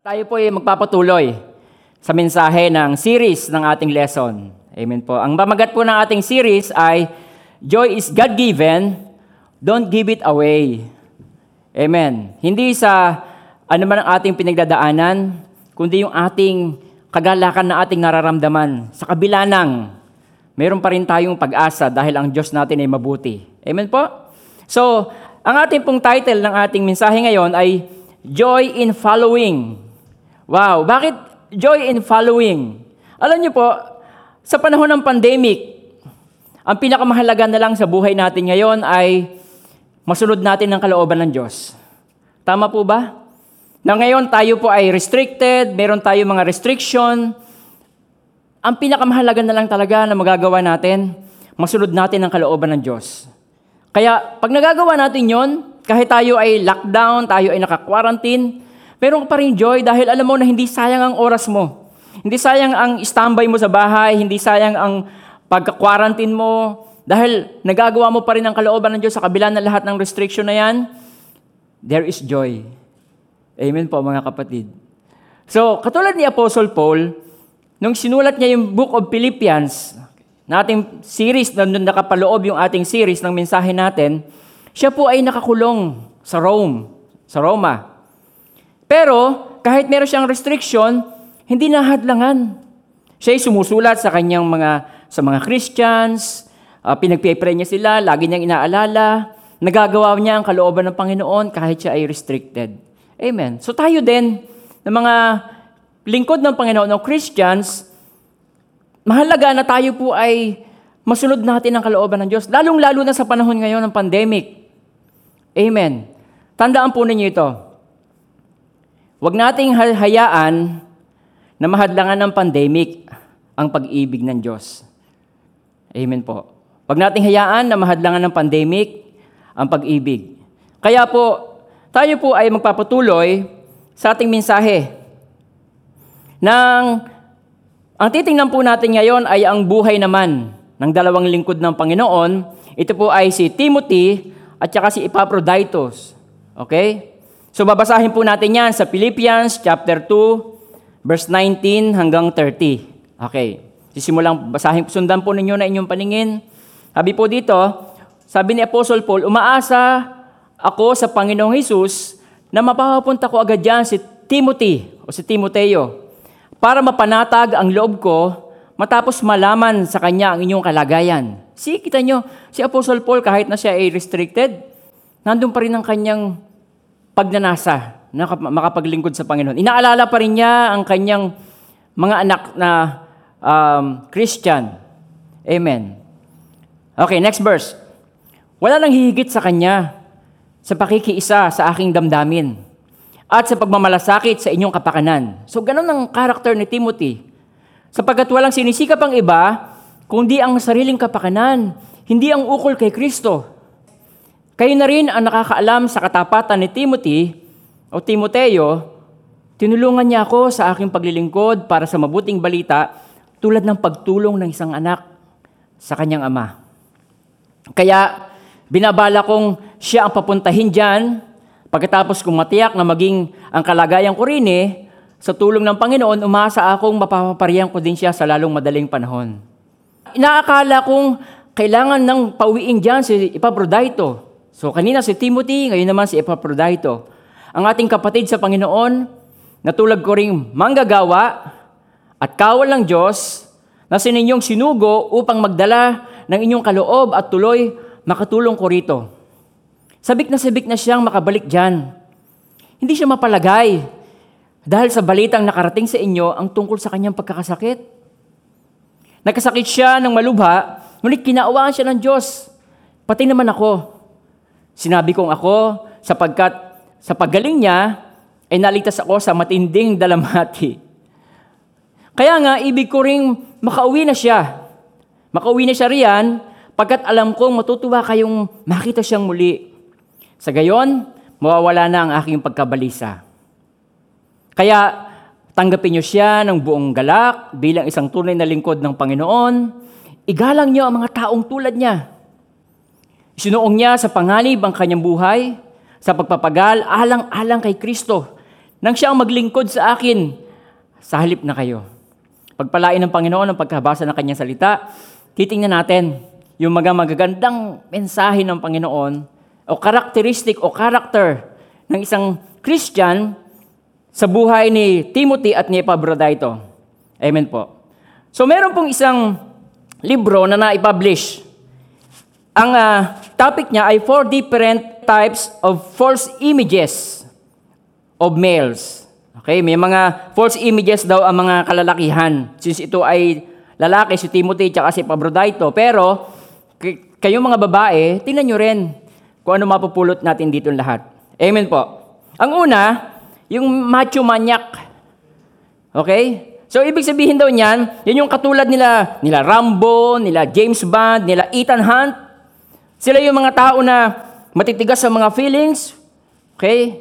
Tayo po ay magpapatuloy sa mensahe ng series ng ating lesson. Amen po. Ang pamagat po ng ating series ay Joy is God-given, don't give it away. Amen. Hindi sa ano man ang ating pinagdadaanan, kundi yung ating kagalakan na ating nararamdaman. Sa kabila ng, meron pa rin tayong pag-asa dahil ang Diyos natin ay mabuti. Amen po? So, ang ating pong title ng ating mensahe ngayon ay Joy in Following. Wow, bakit joy in following? Alam niyo po, sa panahon ng pandemic, ang pinakamahalaga na lang sa buhay natin ngayon ay masunod natin ang kalooban ng Diyos. Tama po ba? Na ngayon tayo po ay restricted, meron tayo mga restriction. Ang pinakamahalaga na lang talaga na magagawa natin, masunod natin ang kalooban ng Diyos. Kaya pag nagagawa natin yon, kahit tayo ay lockdown, tayo ay naka-quarantine, meron ka pa rin joy dahil alam mo na hindi sayang ang oras mo. Hindi sayang ang standby mo sa bahay, hindi sayang ang pagka-quarantine mo, dahil nagagawa mo pa rin ang kalooban ng Diyos sa kabila ng lahat ng restriction na yan, there is joy. Amen po mga kapatid. So, katulad ni Apostle Paul, nung sinulat niya yung Book of Philippians, na ating series, na nakapaloob yung ating series ng mensahe natin, siya po ay nakakulong sa Rome, sa Roma. Pero, kahit meron siyang restriction, hindi nahadlangan. Siya ay sumusulat sa kanyang mga, sa mga Christians, uh, pinagpipray niya sila, lagi niyang inaalala, nagagawa niya ang kalooban ng Panginoon kahit siya ay restricted. Amen. So tayo din, ng mga lingkod ng Panginoon, ng Christians, mahalaga na tayo po ay masunod natin ang kalooban ng Diyos, lalong-lalo na sa panahon ngayon ng pandemic. Amen. Tandaan po ninyo ito. Huwag nating hayaan na mahadlangan ng pandemic ang pag-ibig ng Diyos. Amen po. Huwag nating hayaan na mahadlangan ng pandemic ang pag-ibig. Kaya po, tayo po ay magpapatuloy sa ating mensahe. Nang ang titingnan po natin ngayon ay ang buhay naman ng dalawang lingkod ng Panginoon. Ito po ay si Timothy at saka si Epaphroditus. Okay? So babasahin po natin yan sa Philippians chapter 2 verse 19 hanggang 30. Okay. Sisimulang basahin, sundan po ninyo na inyong paningin. Sabi po dito, sabi ni Apostle Paul, umaasa ako sa Panginoong Hesus na mapapapunta ko agad dyan si Timothy o si Timoteo para mapanatag ang loob ko matapos malaman sa kanya ang inyong kalagayan. Si, kita nyo, si Apostle Paul kahit na siya ay restricted, nandun pa rin ang kanyang pagnanasa na makapaglingkod sa Panginoon. Inaalala pa rin niya ang kanyang mga anak na um, Christian. Amen. Okay, next verse. Wala nang hihigit sa kanya sa pakikiisa sa aking damdamin at sa pagmamalasakit sa inyong kapakanan. So, ganun ang karakter ni Timothy. Sapagkat walang sinisikap ang iba, kundi ang sariling kapakanan, hindi ang ukol kay Kristo. Kayo na rin ang nakakaalam sa katapatan ni Timothy o Timoteo, tinulungan niya ako sa aking paglilingkod para sa mabuting balita tulad ng pagtulong ng isang anak sa kanyang ama. Kaya binabala kong siya ang papuntahin dyan pagkatapos kong matiyak na maging ang kalagayan ko rin eh, sa tulong ng Panginoon, umasa akong mapapaparihan ko din siya sa lalong madaling panahon. Inaakala kong kailangan ng pauwiin dyan si Epaprodito. So kanina si Timothy, ngayon naman si Epaprodito. Ang ating kapatid sa Panginoon, natulad ko ring manggagawa at kawal ng Diyos na sininyong sinugo upang magdala ng inyong kaloob at tuloy makatulong ko rito. Sabik na sabik na siyang makabalik dyan. Hindi siya mapalagay dahil sa balitang nakarating sa inyo ang tungkol sa kanyang pagkakasakit. Nagkasakit siya ng malubha, ngunit kinaawaan siya ng Diyos. Pati naman ako. Sinabi kong ako, sapagkat sa paggaling niya, ay naligtas ako sa matinding dalamhati. Kaya nga, ibig ko ring makauwi na siya. Makauwi na siya riyan, pagkat alam kong matutuwa kayong makita siyang muli. Sa gayon, mawawala na ang aking pagkabalisa. Kaya tanggapin niyo siya ng buong galak bilang isang tunay na lingkod ng Panginoon. Igalang niyo ang mga taong tulad niya. Sinuong niya sa panganib ang kanyang buhay sa pagpapagal alang-alang kay Kristo nang siya ang maglingkod sa akin sa halip na kayo. Pagpalain ng Panginoon ang pagkabasa ng kanyang salita, titingnan natin yung mga magagandang mensahe ng Panginoon o karakteristik o karakter ng isang Christian sa buhay ni Timothy at ni Epaphroditus. Amen po. So meron pong isang libro na na-publish. Ang ah, topic niya ay four different types of false images of males. Okay, may mga false images daw ang mga kalalakihan. Since ito ay lalaki, si Timothy at si Epaphroditus. Pero kayong mga babae, tingnan nyo rin kung ano mapupulot natin dito lahat. Amen po. Ang una, yung macho manyak. Okay? So, ibig sabihin daw niyan, yan yung katulad nila, nila Rambo, nila James Bond, nila Ethan Hunt. Sila yung mga tao na matitigas sa mga feelings. Okay?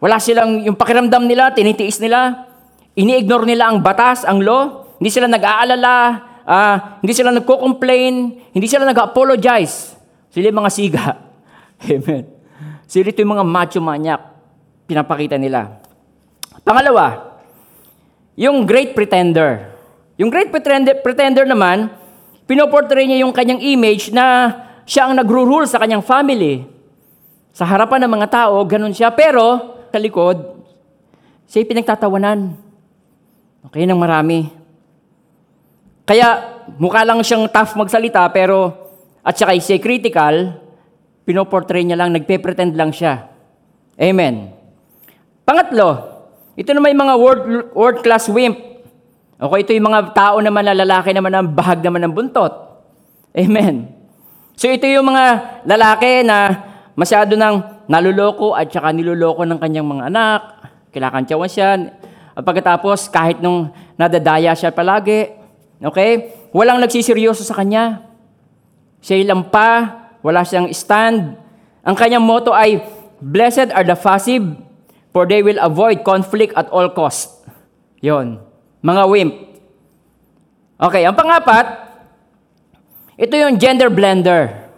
Wala silang, yung pakiramdam nila, tinitiis nila. Ini-ignore nila ang batas, ang law. Hindi sila nag-aalala, ah, hindi sila nagko-complain, hindi sila nag-apologize. Sila yung mga siga. Amen. Sila ito yung mga macho manyak. Pinapakita nila. Pangalawa, yung great pretender. Yung great pretender, pretender naman, pinoportray niya yung kanyang image na siya ang nagro-rule sa kanyang family. Sa harapan ng mga tao, ganun siya. Pero, sa likod, siya pinagtatawanan. Okay, ng marami. Kaya, mukha lang siyang tough magsalita, pero, at saka siya critical, pinoportray niya lang, nagpe-pretend lang siya. Amen. Pangatlo, ito naman yung mga world, world class wimp. Okay, ito yung mga tao naman na lalaki naman ang bahag naman ng buntot. Amen. So ito yung mga lalaki na masyado nang naluloko at saka niluloko ng kanyang mga anak. Kilakantyawan siya. At pagkatapos, kahit nung nadadaya siya palagi, okay, walang nagsiseryoso sa kanya. Siya lampa, wala siyang stand. Ang kanyang motto ay, Blessed are the passive, for they will avoid conflict at all cost. Yon, mga wimp. Okay, ang pangapat, ito yung gender blender.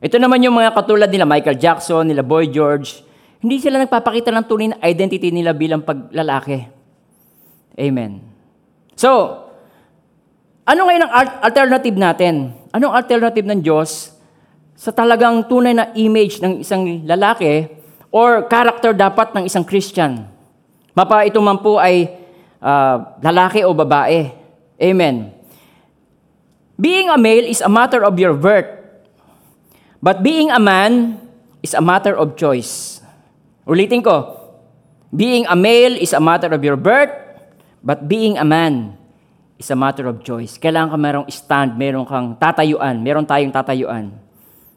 Ito naman yung mga katulad nila Michael Jackson, nila Boy George. Hindi sila nagpapakita ng tunay na identity nila bilang paglalaki. Amen. So, ano ngayon ang al- alternative natin? Anong alternative ng Diyos sa talagang tunay na image ng isang lalaki or character dapat ng isang Christian? Mapa ito man po ay ah, lalaki o babae. Amen. Being a male is a matter of your birth. But being a man is a matter of choice. Ulitin ko. Being a male is a matter of your birth, but being a man is a matter of choice. Kailangan ka merong stand, meron kang tatayuan, meron tayong tatayuan.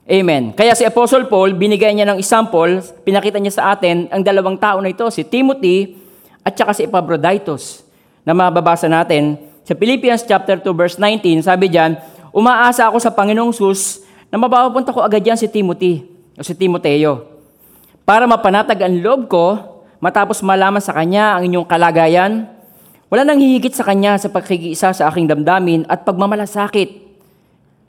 Amen. Kaya si Apostle Paul, binigay niya ng example, pinakita niya sa atin ang dalawang tao na ito, si Timothy at saka si Epaphroditus, na mababasa natin sa Philippians chapter 2 verse 19, sabi diyan, umaasa ako sa Panginoong Sus na mapapunta ko agad yan si Timothy o si Timoteo para mapanatag ang loob ko matapos malaman sa kanya ang inyong kalagayan. Wala nang hihigit sa kanya sa pagkikiisa sa aking damdamin at pagmamalasakit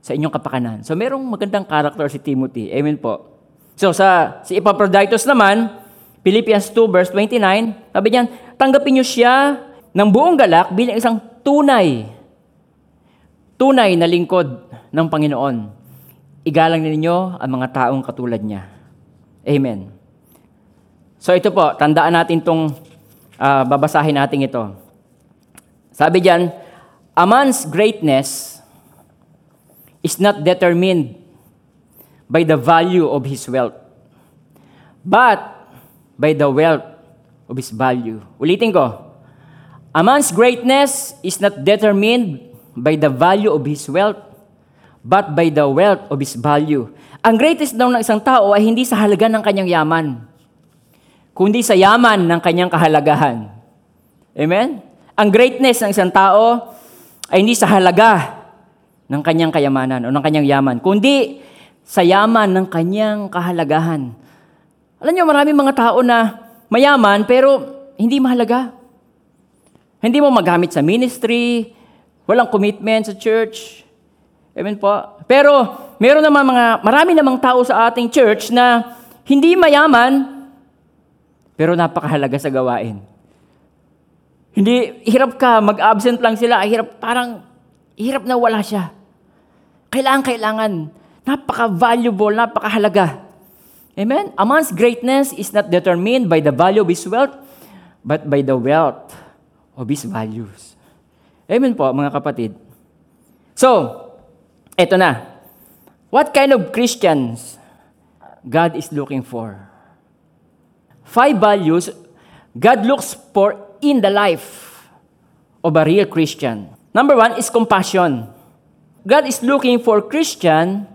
sa inyong kapakanan. So merong magandang karakter si Timothy. Amen po. So sa si Epaphroditus naman, Philippians 2 verse 29, sabi niyan, tanggapin niyo siya ng buong galak bilang isang tunay, tunay na lingkod ng Panginoon. Igalang ninyo ang mga taong katulad niya. Amen. So ito po, tandaan natin itong babasahin natin ito. Sabi diyan, a man's greatness is not determined by the value of his wealth, but by the wealth of his value. Ulitin ko. A man's greatness is not determined by the value of his wealth, but by the wealth of his value. Ang greatest daw ng isang tao ay hindi sa halaga ng kanyang yaman, kundi sa yaman ng kanyang kahalagahan. Amen? Ang greatness ng isang tao ay hindi sa halaga ng kanyang kayamanan o ng kanyang yaman, kundi sa yaman ng kanyang kahalagahan. Alam niyo, marami mga tao na mayaman pero hindi mahalaga. Hindi mo magamit sa ministry, walang commitment sa church. Amen po. Pero meron naman mga, marami namang tao sa ating church na hindi mayaman, pero napakahalaga sa gawain. Hindi, hirap ka, mag-absent lang sila, hirap, parang, hirap na wala siya. Kailangan, kailangan. Napaka-valuable, napakahalaga. Amen? A man's greatness is not determined by the value of his wealth, but by the wealth of his values. Amen po, mga kapatid. So, eto na. What kind of Christians God is looking for? Five values God looks for in the life of a real Christian. Number one is compassion. God is looking for Christian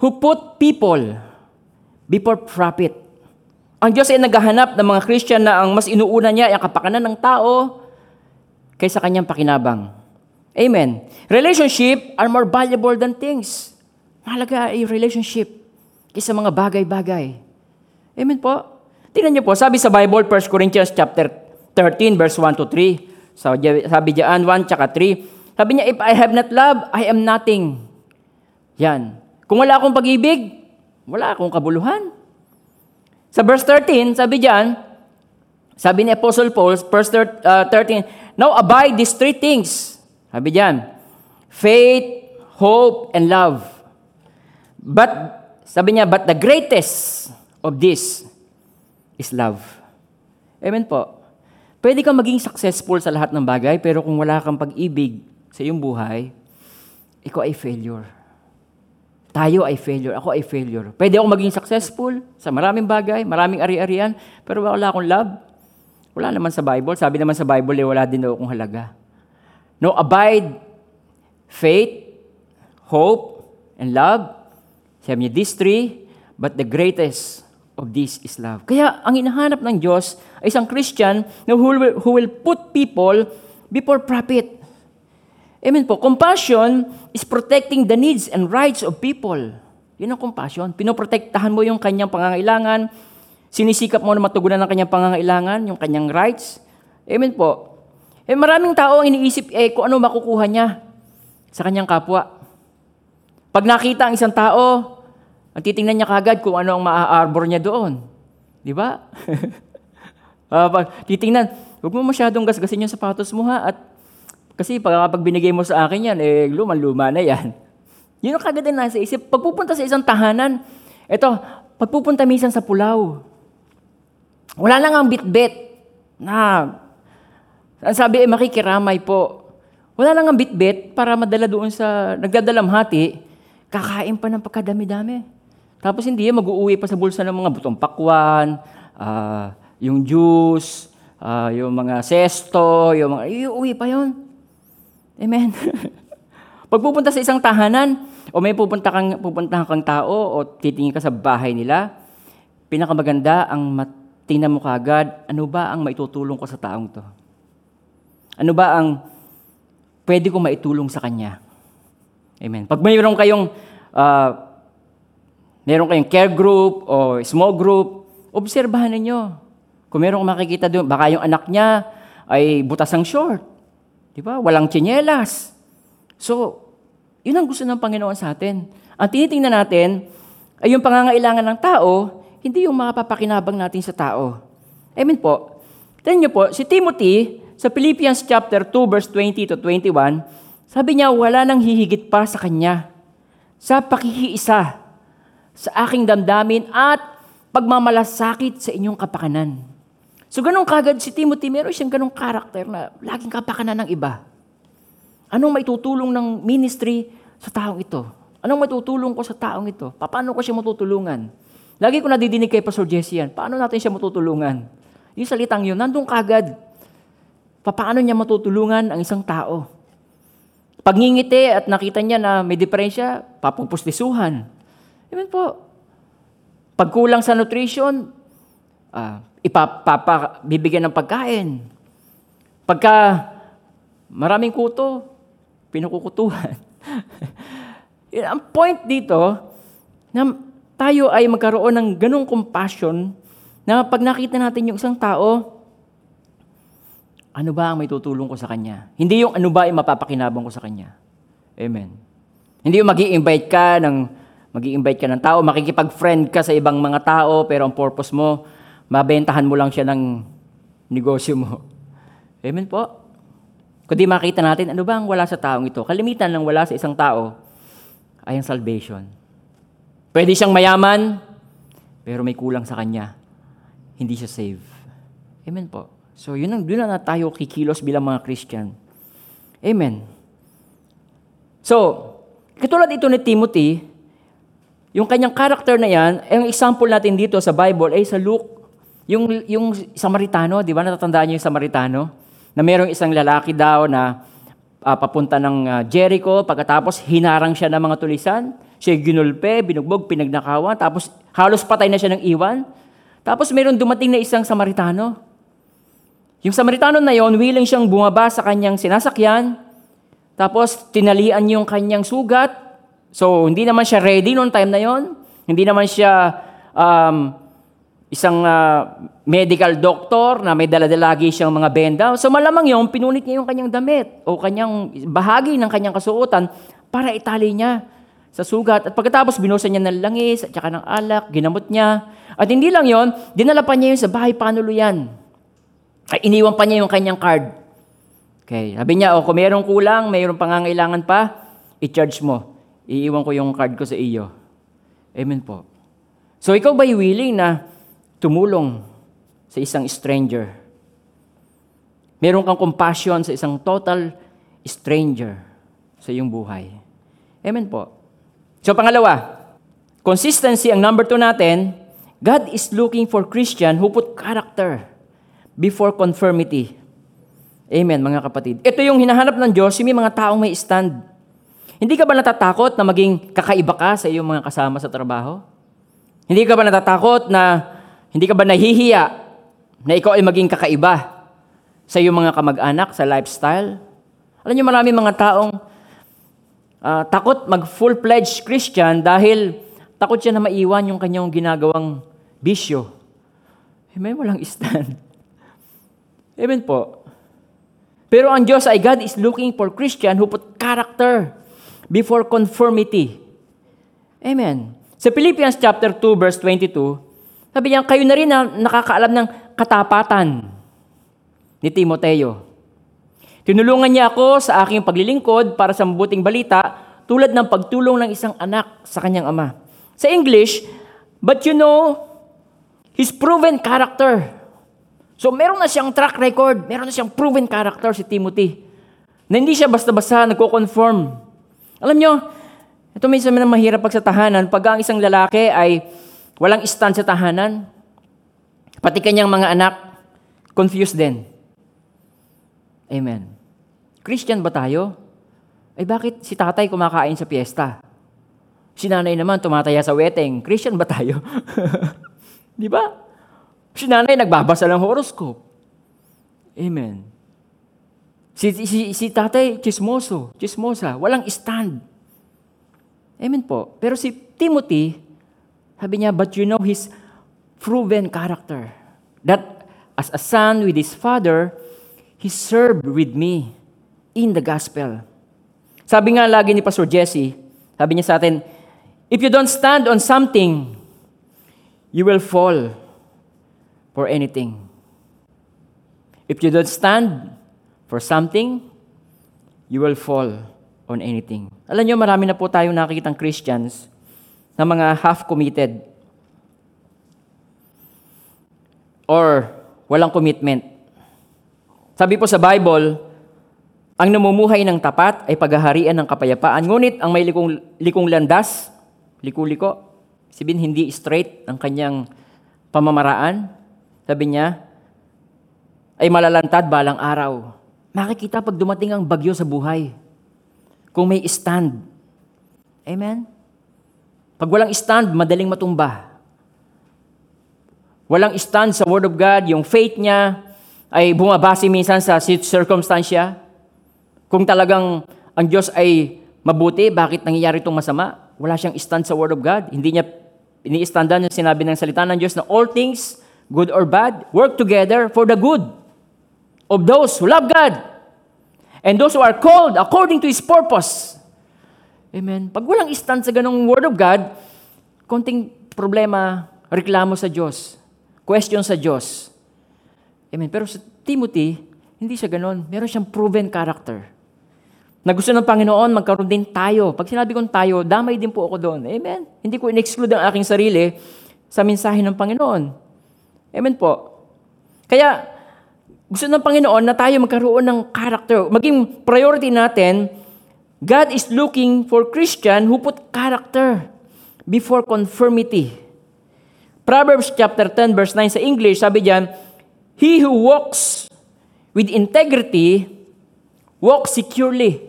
who put people before profit. Ang Diyos ay naghahanap ng mga Christian na ang mas inuuna niya ay ang kapakanan ng tao kaysa kanyang pakinabang. Amen. Relationship are more valuable than things. Mahalaga ay relationship kaysa mga bagay-bagay. Amen po. Tingnan niyo po, sabi sa Bible, 1 Corinthians chapter 13, verse 1 to 3. So, sabi diyan, 1 tsaka 3. Sabi niya, if I have not love, I am nothing. Yan. Kung wala akong pag-ibig, wala akong kabuluhan. Sa verse 13, sabi diyan, sabi ni Apostle Paul, verse uh, 13, Now abide these three things. Sabi diyan, faith, hope, and love. But, sabi niya, but the greatest of this is love. Amen po. Pwede kang maging successful sa lahat ng bagay, pero kung wala kang pag-ibig sa iyong buhay, ikaw ay failure. Tayo ay failure. Ako ay failure. Pwede ako maging successful sa maraming bagay, maraming ari-arian, pero wala akong love. Wala naman sa Bible. Sabi naman sa Bible, eh, wala din daw akong halaga. No, abide, faith, hope, and love. Sabi niya, these three, but the greatest of this is love. Kaya ang hinahanap ng Diyos ay isang Christian who will, who will put people before profit. Amen po. Compassion is protecting the needs and rights of people. Yun ang compassion. Pinoprotektahan mo yung kanyang pangangailangan. Sinisikap mo na matugunan ng kanyang pangangailangan, yung kanyang rights. Amen po. Eh maraming tao ang iniisip eh kung ano makukuha niya sa kanyang kapwa. Pag nakita ang isang tao, ang titingnan niya kagad kung ano ang maa-arbor niya doon. Di ba? uh, titingnan, huwag mo masyadong gasgasin yung sapatos mo ha at kasi pag, binigay mo sa akin yan, eh, luman-luma na yan. Yun ang kagad na nasa isip. Pagpupunta sa isang tahanan, eto, pagpupunta minsan sa pulaw, wala lang ang bitbit na, ang sabi eh, makikiramay po. Wala lang ang bitbit para madala doon sa nagdadalamhati, kakain pa ng pagkadami-dami. Tapos hindi yan, mag-uuwi pa sa bulsa ng mga butong pakwan, uh, yung juice, uh, yung mga sesto, yung mga, iuwi pa yon Amen. Pag pupunta sa isang tahanan, o may pupunta kang, pupuntahan kang tao, o titingin ka sa bahay nila, pinakamaganda ang tingnan mo kagad, ano ba ang maitutulong ko sa taong to? Ano ba ang pwede ko maitulong sa kanya? Amen. Pag mayroon kayong uh, meron kayong care group o small group, obserbahan ninyo. Kung meron makikita doon, baka yung anak niya ay butas ang short. Di ba? Walang tsinelas. So, yun ang gusto ng Panginoon sa atin. Ang tinitingnan natin ay yung pangangailangan ng tao, hindi yung mapapakinabang natin sa tao. Amen po. Tignan niyo po, si Timothy, sa Philippians chapter 2, verse 20 to 21, sabi niya, wala nang hihigit pa sa kanya sa pakikiisa sa aking damdamin at pagmamalasakit sa inyong kapakanan. So ganun kagad si Timothy, meron siyang ganung karakter na laging kapakanan ng iba. Anong maitutulong ng ministry sa taong ito? Anong matutulong ko sa taong ito? Paano ko siya matutulungan? Lagi ko nadidinig kay Pastor Jesse yan. Paano natin siya matutulungan? Yung salitang yun, nandun kagad. Paano niya matutulungan ang isang tao? Pag ngingiti at nakita niya na may diferensya, papupustisuhan. Amen po. Pag kulang sa nutrition, uh, ipapapa, bibigyan ng pagkain. Pagka maraming kuto, pinukukutuhan. ang point dito, na tayo ay magkaroon ng ganong compassion na pag nakita natin yung isang tao, ano ba ang may tutulong ko sa kanya? Hindi yung ano ba ay mapapakinabang ko sa kanya. Amen. Hindi yung mag invite ka ng mag invite ka ng tao, makikipag-friend ka sa ibang mga tao, pero ang purpose mo, mabentahan mo lang siya ng negosyo mo. Amen po. Kundi makita natin, ano ba ang wala sa taong ito? Kalimitan ng wala sa isang tao ay ang salvation. Pwede siyang mayaman, pero may kulang sa kanya. Hindi siya save. Amen po. So, yun ang, yun na tayo kikilos bilang mga Christian. Amen. So, katulad ito ni Timothy, yung kanyang character na yan, ang example natin dito sa Bible ay sa Luke, yung, yung Samaritano, di ba? Natatandaan niyo yung Samaritano? Na mayroong isang lalaki daw na ah, papunta ng ah, Jericho, pagkatapos hinarang siya ng mga tulisan, siya ginulpe, binugbog, pinagnakawan, tapos halos patay na siya ng iwan. Tapos mayroong dumating na isang Samaritano. Yung Samaritano na yon, willing siyang bumaba sa kanyang sinasakyan, tapos tinalian yung kanyang sugat. So, hindi naman siya ready noong time na yon. Hindi naman siya um, isang ah, medical doctor na may daladalagi siyang mga benda. So, malamang yung pinunit niya yung kanyang damit o kanyang bahagi ng kanyang kasuotan para itali niya sa sugat. At pagkatapos, binusan niya ng langis at saka ng alak, ginamot niya. At hindi lang yon, dinala pa niya yun sa bahay panuluyan. Ay, iniwan pa niya yung kanyang card. Okay, sabi niya, oh, kung mayroong kulang, mayroong pangangailangan pa, i-charge mo. Iiwan ko yung card ko sa iyo. Amen po. So, ikaw ba willing na tumulong sa isang stranger? Meron kang compassion sa isang total stranger sa iyong buhay. Amen po. So, pangalawa, consistency ang number two natin, God is looking for Christian who put character before conformity. Amen, mga kapatid. Ito yung hinahanap ng Diyos, yung may mga taong may stand. Hindi ka ba natatakot na maging kakaiba ka sa iyong mga kasama sa trabaho? Hindi ka ba natatakot na, hindi ka ba nahihiya na ikaw ay maging kakaiba sa iyong mga kamag-anak, sa lifestyle? Alam niyo, marami mga taong ah, takot mag full-fledged Christian dahil takot siya na maiwan yung kanyang ginagawang bisyo. Amen, walang stand. Amen po. Pero ang Diyos ay God is looking for Christian who put character before conformity. Amen. Sa Philippians chapter 2 verse 22, sabi niya, kayo na rin na nakakaalam ng katapatan ni Timoteo. Tinulungan niya ako sa aking paglilingkod para sa mabuting balita tulad ng pagtulong ng isang anak sa kanyang ama. Sa English, but you know, his proven character. So meron na siyang track record, meron na siyang proven character si Timothy. Na hindi siya basta-basta nagko-conform. Alam nyo, ito minsan na mahirap pag sa tahanan, pag ang isang lalaki ay walang stand sa tahanan, pati kanyang mga anak, confused din. Amen. Christian ba tayo? Ay bakit si tatay kumakain sa piyesta? Si nanay naman tumataya sa wedding. Christian ba tayo? Di ba? Si nanay nagbabasa ng horoscope. Amen. Si, si, si tatay, chismoso, chismosa, walang stand. Amen po. Pero si Timothy, sabi niya, but you know his proven character. That as a son with his father, he served with me in the gospel. Sabi nga lagi ni Pastor Jesse, sabi niya sa atin, if you don't stand on something, you will fall for anything. If you don't stand for something, you will fall on anything. Alam niyo, marami na po tayong nakikitang Christians na mga half-committed or walang commitment. Sabi po sa Bible, ang namumuhay ng tapat ay paghaharian ng kapayapaan. Ngunit ang may likong, likong landas, liku-liko, sibin hindi straight ang kanyang pamamaraan, sabi niya, ay malalantad balang araw. Makikita pag dumating ang bagyo sa buhay. Kung may stand. Amen? Pag walang stand, madaling matumba. Walang stand sa Word of God, yung faith niya ay bumabase minsan sa circumstansya. Kung talagang ang Diyos ay mabuti, bakit nangyayari itong masama? Wala siyang stand sa Word of God. Hindi niya ini-standan yung sinabi ng salita ng Diyos na all things, good or bad, work together for the good of those who love God and those who are called according to His purpose. Amen. Pag walang stand sa ganong Word of God, konting problema, reklamo sa Diyos, question sa Diyos. Amen. Pero sa Timothy, Hindi siya ganon. Meron siyang proven character. Na gusto ng Panginoon, magkaroon din tayo. Pag sinabi kong tayo, damay din po ako doon. Amen. Hindi ko in-exclude ang aking sarili sa mensahe ng Panginoon. Amen po. Kaya, gusto ng Panginoon na tayo magkaroon ng character. Maging priority natin, God is looking for Christian who put character before conformity. Proverbs chapter 10 verse 9 sa English, sabi diyan, He who walks with integrity walks securely.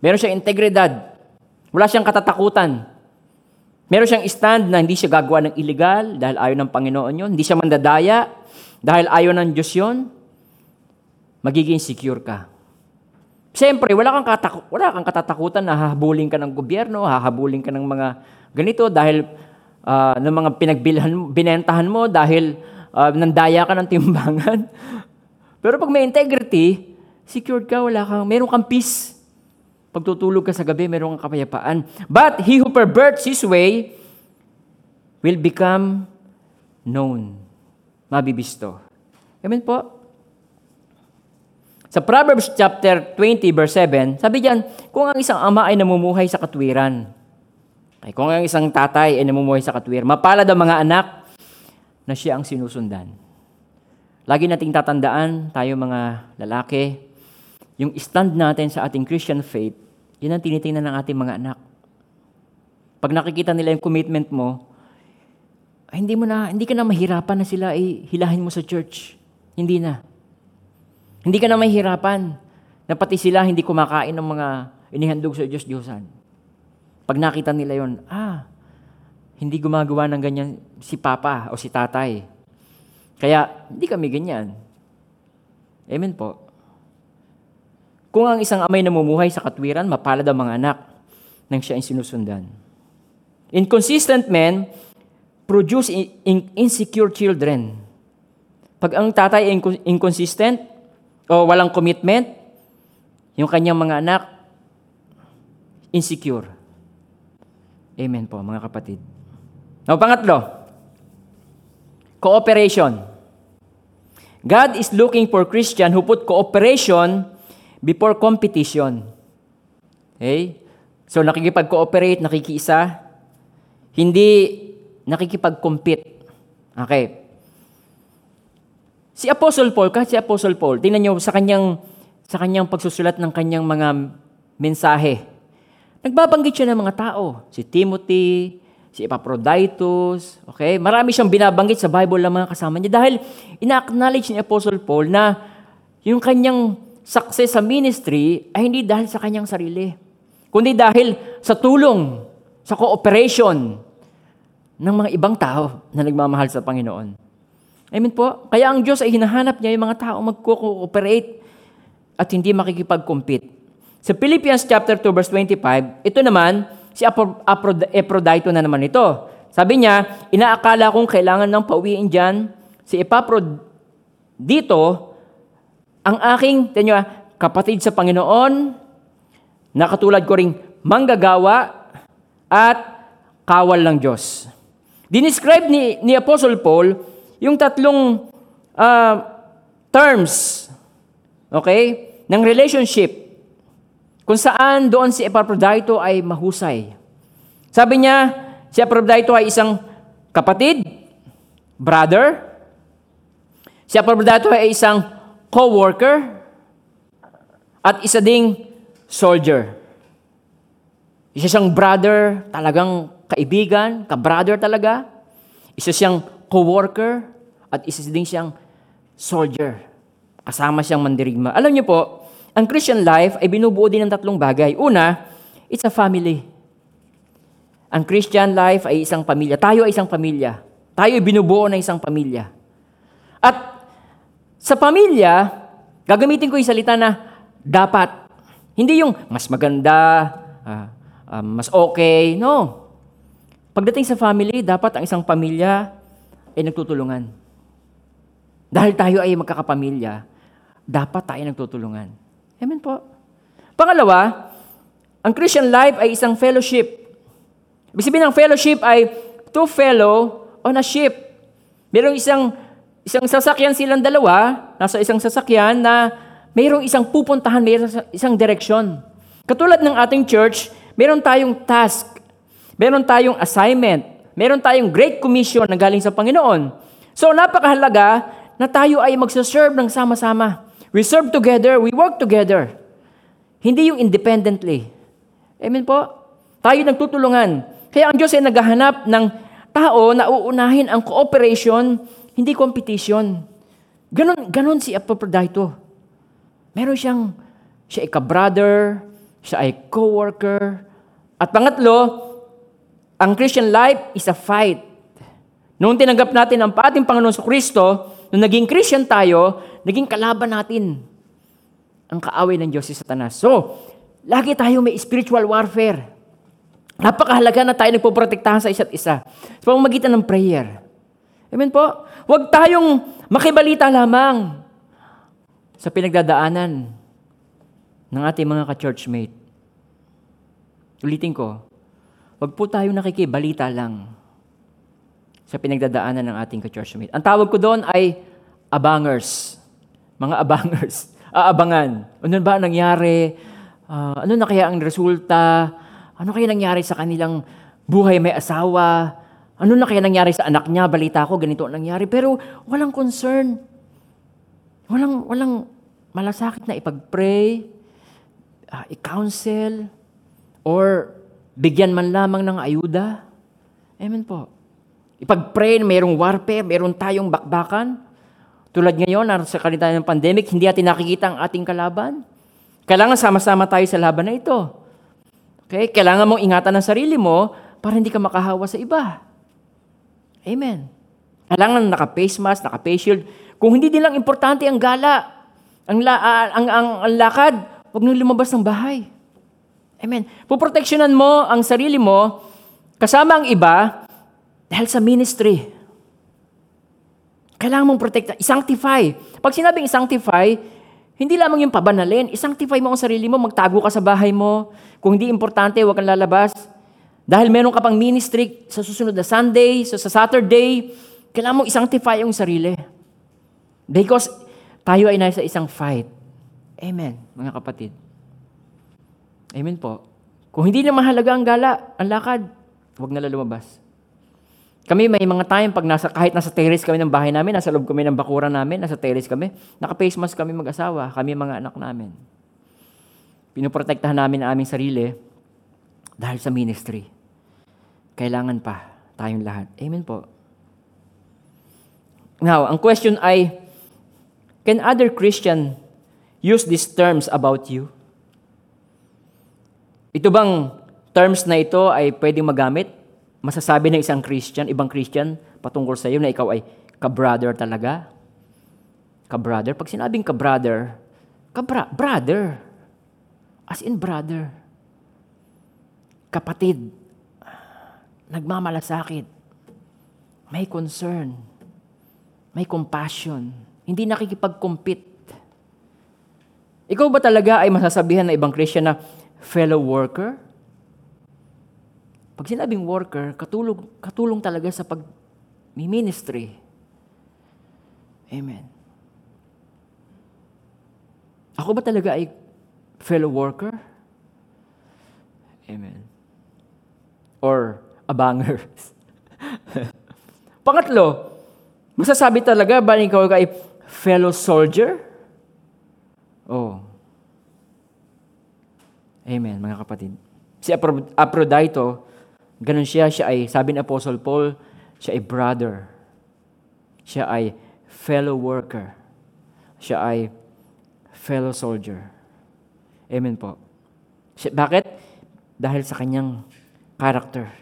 Meron siyang integridad. Wala siyang katatakutan. Meron siyang stand na hindi siya gagawa ng illegal dahil ayaw ng Panginoon yun. Hindi siya mandadaya dahil ayaw ng Diyos yun. Magiging secure ka. Siyempre, wala kang, katak- wala kang katatakutan na hahabulin ka ng gobyerno, hahabulin ka ng mga ganito dahil ah, ng mga pinagbilhan, binentahan mo dahil ah, nandaya ka ng timbangan. Pero pag may integrity, secured ka, wala kang, meron kang peace. Pag tutulog ka sa gabi, meron kang kapayapaan. But he who perverts his way will become known. Mabibisto. Amen po? Sa Proverbs chapter 20 verse 7, sabi diyan, kung ang isang ama ay namumuhay sa katwiran, ay kung ang isang tatay ay namumuhay sa katwiran, mapalad ang mga anak na siya ang sinusundan. Lagi nating tatandaan, tayo mga lalaki, yung stand natin sa ating Christian faith, yun ang tinitingnan ng ating mga anak. Pag nakikita nila yung commitment mo, ay, hindi mo na, hindi ka na mahirapan na sila ay hilahin mo sa church. Hindi na. Hindi ka na mahirapan na pati sila hindi kumakain ng mga inihandog sa Diyos-Diyosan. Pag nakita nila yon, ah, hindi gumagawa ng ganyan si Papa o si Tatay. Kaya, hindi kami ganyan. Amen po. Kung ang isang amay namumuhay sa katwiran, mapalad ang mga anak nang siya ay sinusundan. Inconsistent men produce in- in- insecure children. Pag ang tatay ay inco- inconsistent o walang commitment, yung kanyang mga anak, insecure. Amen po, mga kapatid. Now, pangatlo, cooperation. God is looking for Christian who put cooperation before competition. Okay? So, nakikipag-cooperate, nakikiisa, hindi nakikipag-compete. Okay. Si Apostle Paul, kahit si Apostle Paul, tingnan niyo sa kanyang, sa kanyang pagsusulat ng kanyang mga mensahe. Nagbabanggit siya ng mga tao. Si Timothy, si Epaphroditus, okay? Marami siyang binabanggit sa Bible ng mga kasama niya dahil ina-acknowledge ni Apostle Paul na yung kanyang success sa ministry ay hindi dahil sa kanyang sarili, kundi dahil sa tulong, sa cooperation ng mga ibang tao na nagmamahal sa Panginoon. Amen po? Kaya ang Diyos ay hinahanap niya yung mga tao mag-cooperate at hindi makikipag-compete. Sa Philippians chapter 2 verse 25, ito naman, si Apro- na naman ito. Sabi niya, inaakala kong kailangan ng pauwiin dyan si Epaprodito, ang aking, tenyo, kapatid sa Panginoon, na katulad ko ring manggagawa at kawal ng Diyos. Dinescribe ni, ni Apostle Paul yung tatlong ah, terms, okay, ng relationship kung saan doon si Epaphroditus ay mahusay. Sabi niya, si Epaphroditus ay isang kapatid, brother. Si Epaphroditus ay isang co-worker at isa ding soldier. Isa siyang brother, talagang kaibigan, ka-brother talaga. Isa siyang co-worker at isa din siyang soldier. Kasama siyang mandirigma. Alam niyo po, ang Christian life ay binubuo din ng tatlong bagay. Una, it's a family. Ang Christian life ay isang pamilya. Tayo ay isang pamilya. Tayo ay binubuo ng isang pamilya. At sa pamilya, gagamitin ko yung salita na dapat. Hindi yung mas maganda, ah, ah, mas okay. No. Pagdating sa family, dapat ang isang pamilya ay nagtutulungan. Dahil tayo ay magkakapamilya, dapat tayo nagtutulungan. Amen po. Pangalawa, ang Christian life ay isang fellowship. Ibig sabihin ng fellowship ay two fellow on a ship. Merong isang isang sasakyan silang dalawa, nasa isang sasakyan na mayroong isang pupuntahan, mayroong isang direksyon. Katulad ng ating church, meron tayong task, meron tayong assignment, meron tayong great commission na galing sa Panginoon. So napakahalaga na tayo ay magsaserve ng sama-sama. We serve together, we work together. Hindi yung independently. Amen po? Tayo nagtutulungan. Kaya ang Diyos ay naghahanap ng tao na uunahin ang cooperation, hindi competition. Ganon, ganon si Epaprodito. Meron siyang, siya ay ka-brother, siya ay co-worker. At pangatlo, ang Christian life is a fight. Noong tinanggap natin ang ating Panginoon sa Kristo, nung naging Christian tayo, naging kalaban natin ang kaaway ng Diyos si Satanas. So, lagi tayo may spiritual warfare. Napakahalaga na tayo nagpoprotektahan sa isa't isa. Sa pamamagitan ng prayer. Amen po? Huwag tayong makibalita lamang sa pinagdadaanan ng ating mga ka-churchmate. Ulitin ko, huwag po tayong nakikibalita lang sa pinagdadaanan ng ating ka-churchmate. Ang tawag ko doon ay abangers. Mga abangers. Aabangan. Ano ba ang nangyari? Ah, ano na kaya ang resulta? Ano kaya nangyari sa kanilang buhay may asawa? Ano na kaya nangyari sa anak niya? Balita ko, ganito ang nangyari. Pero walang concern. Walang, walang malasakit na ipag-pray, ah, i-counsel, or bigyan man lamang ng ayuda. Amen po. Ipag-pray na mayroong warfare, mayroong tayong bakbakan. Tulad ngayon, sa kalita ng pandemic, hindi natin nakikita ang ating kalaban. Kailangan sama-sama tayo sa laban na ito. Okay? Kailangan mong ingatan ang sarili mo para hindi ka makahawa sa iba. Amen. Kailangan naka-face mask, naka-face shield. Kung hindi din lang importante ang gala, ang, la, ah, ang, ang, ang lakad, huwag nang lumabas ng bahay. Amen. Puproteksyonan mo ang sarili mo kasama ang iba dahil sa ministry. Kailangan mong protekta, isanctify. Pag sinabing isanctify, hindi lamang yung pabanalin, isanctify mo ang sarili mo, magtago ka sa bahay mo. Kung hindi importante, huwag kang lalabas. Dahil meron ka pang ministry sa susunod na Sunday, so sa Saturday, kailangan mong isanctify yung sarili. Because tayo ay nasa isang fight. Amen, mga kapatid. Amen po. Kung hindi na mahalaga ang gala, ang lakad, huwag na lumabas. Kami may mga time pag nasa kahit nasa terrace kami ng bahay namin, nasa loob kami ng bakuran namin, nasa terrace kami, naka-face mask kami mag-asawa, kami mga anak namin. Pinoprotektahan namin ang aming sarili dahil sa ministry. Kailangan pa tayong lahat. Amen po. Now, ang question ay, can other Christian use these terms about you? Ito bang terms na ito ay pwedeng magamit? Masasabi ng isang Christian, ibang Christian, patungkol sa iyo na ikaw ay ka-brother talaga? Ka-brother? Pag sinabing ka-brother, kabra- brother. As in brother. Kapatid. Nagmamalasakit. May concern. May compassion. Hindi nakikipag-compete. Ikaw ba talaga ay masasabihan ng ibang Christian na fellow worker? Pag sinabing worker, katulong, katulong talaga sa pag-ministry. Amen. Ako ba talaga ay fellow worker? Amen. Or abangers? Pangatlo, masasabi talaga ba ikaw ay fellow soldier? Oh. Amen, mga kapatid. Si Aphrodite, ganun siya, siya ay, sabi ni Apostle Paul, siya ay brother. Siya ay fellow worker. Siya ay fellow soldier. Amen po. Siya, bakit? Dahil sa kanyang character.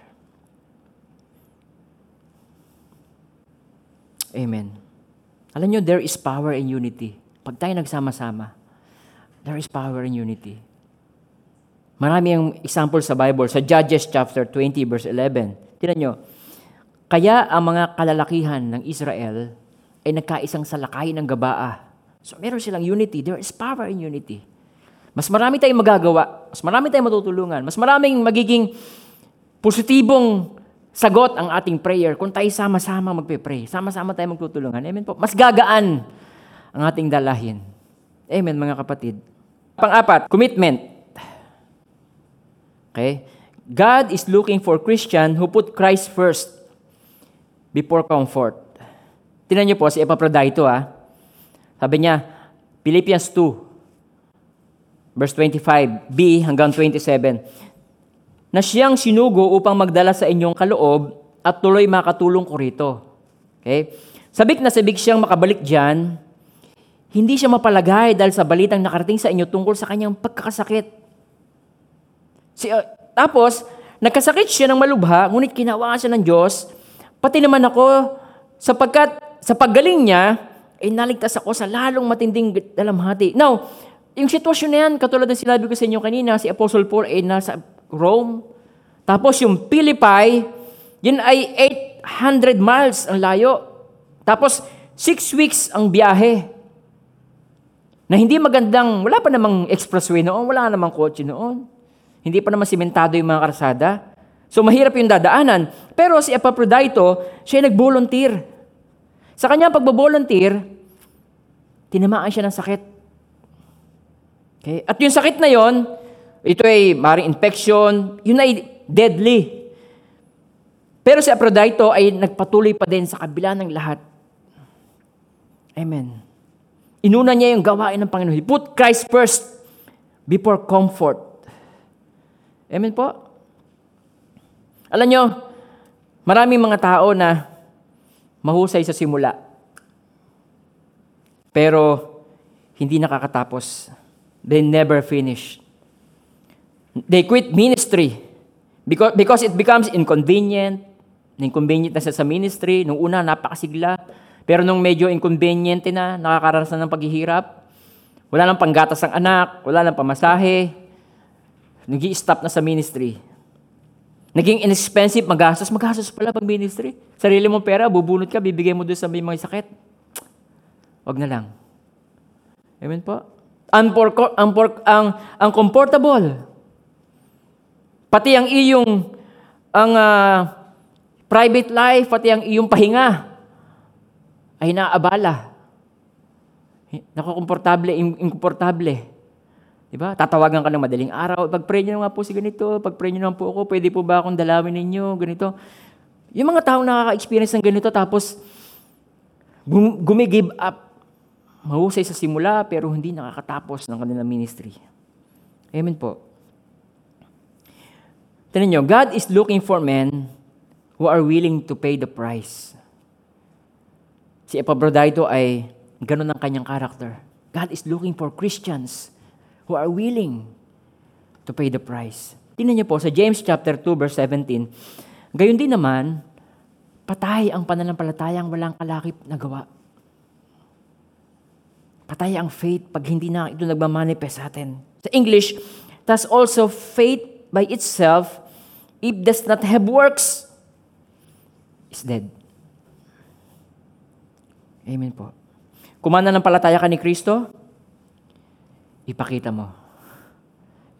Amen. Alam nyo, there is power in unity. Pag tayo nagsama-sama, there is power in unity. Marami ang example sa Bible. Sa Judges chapter 20 verse 11. Tingnan nyo. Kaya ang mga kalalakihan ng Israel ay nagkaisang salakay ng gabaa. So meron silang unity. There is power in unity. Mas marami tayong magagawa. Mas marami tayong matutulungan. Mas maraming magiging positibong sagot ang ating prayer kung tayo sama-sama magpe-pray. Sama-sama tayo magtutulungan. Amen po. Mas gagaan ang ating dalahin. Amen, mga kapatid. Pang-apat, commitment. Okay? God is looking for Christian who put Christ first before comfort. Tinan niyo po si Epaprodito ah. Sabi niya, Philippians 2, verse 25b hanggang 27, na siyang sinugo upang magdala sa inyong kaloob at tuloy makatulong ko rito. Okay? Sabik na sabik siyang makabalik diyan, hindi siya mapalagay dahil sa balitang nakarating sa inyo tungkol sa kanyang pagkakasakit. Si, uh, tapos, nagkasakit siya ng malubha, ngunit kinawa siya ng Diyos, pati naman ako, sapagkat sa paggaling niya, ay naligtas ako sa lalong matinding dalamhati. Now, yung sitwasyon na yan, katulad ng sinabi ko sa inyo kanina, si Apostle Paul ay nasa Rome. Tapos yung Philippi, yun ay 800 miles ang layo. Tapos, 6 weeks ang biyahe. Na hindi magandang, wala pa namang expressway noon, wala namang kotse noon. Hindi pa naman simentado yung mga karsada. So mahirap yung dadaanan. Pero si Epaprodito, siya nag-volunteer. Sa kanyang pagbo-volunteer, tinamaan siya ng sakit. Okay? At yung sakit na yon, ito ay maring infection, yun ay deadly. Pero si Aphrodite ay nagpatuloy pa din sa kabila ng lahat. Amen. Inuna niya yung gawain ng Panginoon. He put Christ first before comfort. Amen po? Alam nyo, maraming mga tao na mahusay sa simula. Pero hindi nakakatapos. They never finish. They quit ministry because, because it becomes inconvenient. Inconvenient na sa ministry. Nung una, napakasigla. Pero nung medyo inconvenient na, nakakarasan ng paghihirap, wala nang panggatas ng anak, wala nang pamasahe, nag stop na sa ministry. Naging inexpensive, magastos. Magastos pala pag ministry. Sarili mong pera, bubunot ka, bibigay mo doon sa may mga sakit. Wag na lang. Amen po? Unpor, ang, ang, ang comfortable. Pati ang iyong ang uh, private life, pati ang iyong pahinga ay naabala. Nakukomportable, inkomportable. Diba? Tatawagan ka ng madaling araw. Pag-pray nyo nga po si ganito. Pag-pray nyo naman po ako. Pwede po ba akong dalawin ninyo? Ganito. Yung mga taong nakaka-experience ng ganito tapos gumigive up. Mahusay sa simula pero hindi nakakatapos ng kanilang ministry. Amen po. Tinan nyo, God is looking for men who are willing to pay the price. Si Epaprodito ay ganun ang kanyang character. God is looking for Christians who are willing to pay the price. Tingnan niyo po sa James chapter 2 verse 17. Gayon din naman, patay ang pananampalatayang walang kalakip na gawa. Patay ang faith pag hindi na ito nagmamanifest sa atin. Sa English, thus also faith by itself, if does not have works, is dead. Amen po. Kumana ng palataya ka ni Kristo, ipakita mo.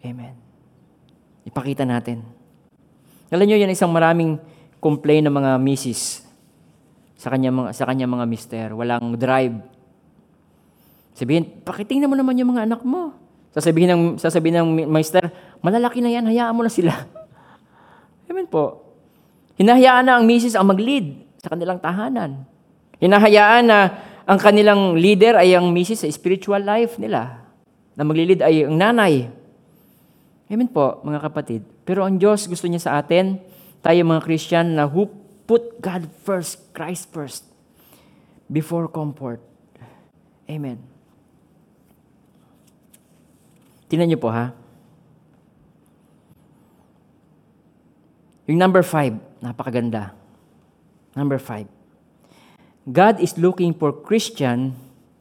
Amen. Ipakita natin. Alam nyo, yan isang maraming complain ng mga misis sa kanya mga, sa kanya mga mister. Walang drive. Sabihin, pakitingnan mo naman yung mga anak mo. Sasabihin ng, sasabihin ng mister, malalaki na yan, hayaan mo na sila. Amen po. Hinahayaan na ang misis ang mag-lead sa kanilang tahanan. Hinahayaan na ang kanilang leader ay ang misis sa spiritual life nila na maglilid ay ang nanay. Amen po, mga kapatid. Pero ang Diyos gusto niya sa atin, tayo mga Christian na who put God first, Christ first, before comfort. Amen. Tingnan niyo po ha. Yung number five, napakaganda. Number five. God is looking for Christian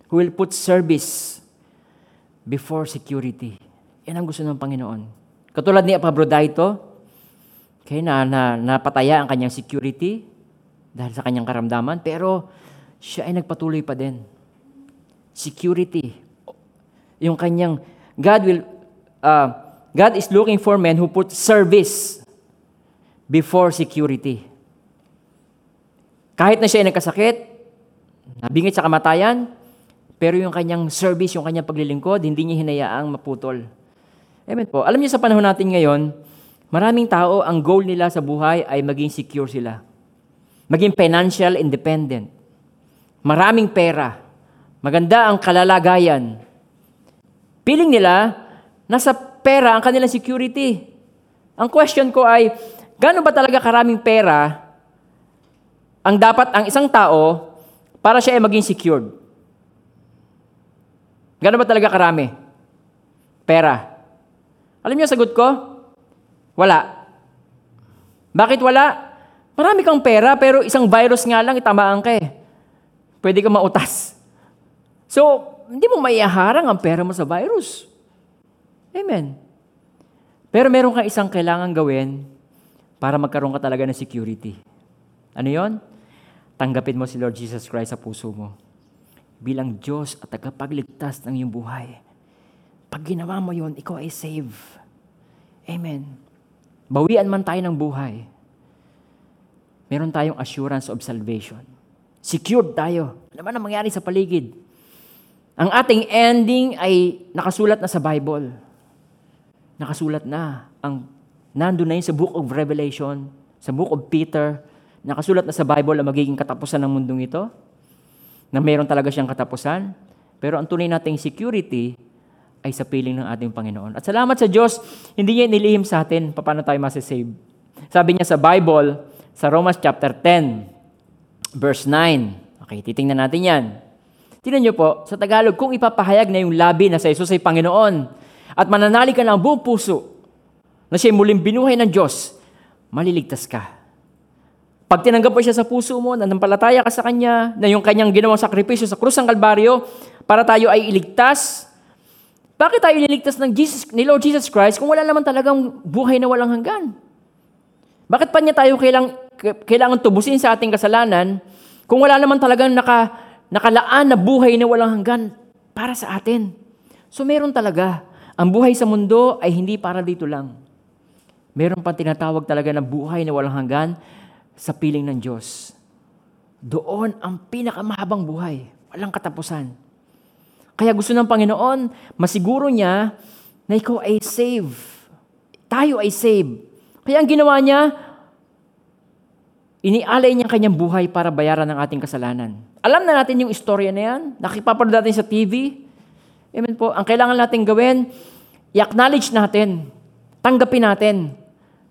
who will put service before security. Yan ang gusto ng Panginoon. Katulad ni Epaprodito, okay, na, na napataya ang kanyang security dahil sa kanyang karamdaman, pero siya ay nagpatuloy pa din. Security. Yung kanyang, God will, uh, God is looking for men who put service before security. Kahit na siya ay nagkasakit, nabingit sa kamatayan, Pero yung kanyang service, yung kanyang paglilingkod, hindi niya hinayaang maputol. Amen po. Alam niyo sa panahon natin ngayon, maraming tao, ang goal nila sa buhay ay maging secure sila. Maging financial independent. Maraming pera. Maganda ang kalalagayan. Piling nila, nasa pera ang kanilang security. Ang question ko ay, gaano ba talaga karaming pera ang dapat ang isang tao para siya ay maging secured? Gaano ba talaga karami? Pera. Alam niyo sagot ko? Wala. Bakit wala? Marami kang pera pero isang virus nga lang itamaan ka eh. Pwede ka mautas. So, hindi mo maiharang ang pera mo sa virus. Amen. Pero meron kang isang kailangan gawin para magkaroon ka talaga ng security. Ano yon? Tanggapin mo si Lord Jesus Christ sa puso mo bilang Diyos at tagapagligtas ng iyong buhay. Pag ginawa mo yon, ikaw ay save. Amen. Bawian man tayo ng buhay. Meron tayong assurance of salvation. Secured tayo. Ano man ang mangyari sa paligid? Ang ating ending ay nakasulat na sa Bible. Nakasulat na. Ang nandun na yun sa Book of Revelation, sa Book of Peter, nakasulat na sa Bible ang magiging katapusan ng mundong ito na mayroon talaga siyang katapusan. Pero ang tunay nating security ay sa piling ng ating Panginoon. At salamat sa Diyos, hindi niya inilihim sa atin paano tayo masasave. Sabi niya sa Bible, sa Romans chapter 10, verse 9. Okay, titingnan natin yan. Tingnan niyo po, sa Tagalog, kung ipapahayag na yung labi na sa Jesus ay Panginoon at mananali ka ng buong puso na siya'y muling binuhay ng Diyos, maliligtas ka. Pag tinanggap mo siya sa puso mo, nanampalataya ka sa Kanya, na yung Kanyang ginawang sakripisyo sa krus ng Kalbaryo, para tayo ay iligtas, bakit tayo ililigtas ng Jesus, ni Lord Jesus Christ kung wala naman talagang buhay na walang hanggan? Bakit pa niya tayo kailang, kailangan tubusin sa ating kasalanan kung wala naman talagang naka, nakalaan na buhay na walang hanggan para sa atin? So meron talaga. Ang buhay sa mundo ay hindi para dito lang. Meron pang tinatawag talaga na buhay na walang hanggan sa piling ng Diyos. Doon ang pinakamahabang buhay. Walang katapusan. Kaya gusto ng Panginoon, masiguro niya na ikaw ay save. Tayo ay save. Kaya ang ginawa niya, inialay niya kanyang buhay para bayaran ng ating kasalanan. Alam na natin yung istorya na yan. Nakipapanood natin sa TV. Amen po. Ang kailangan natin gawin, i-acknowledge natin, tanggapin natin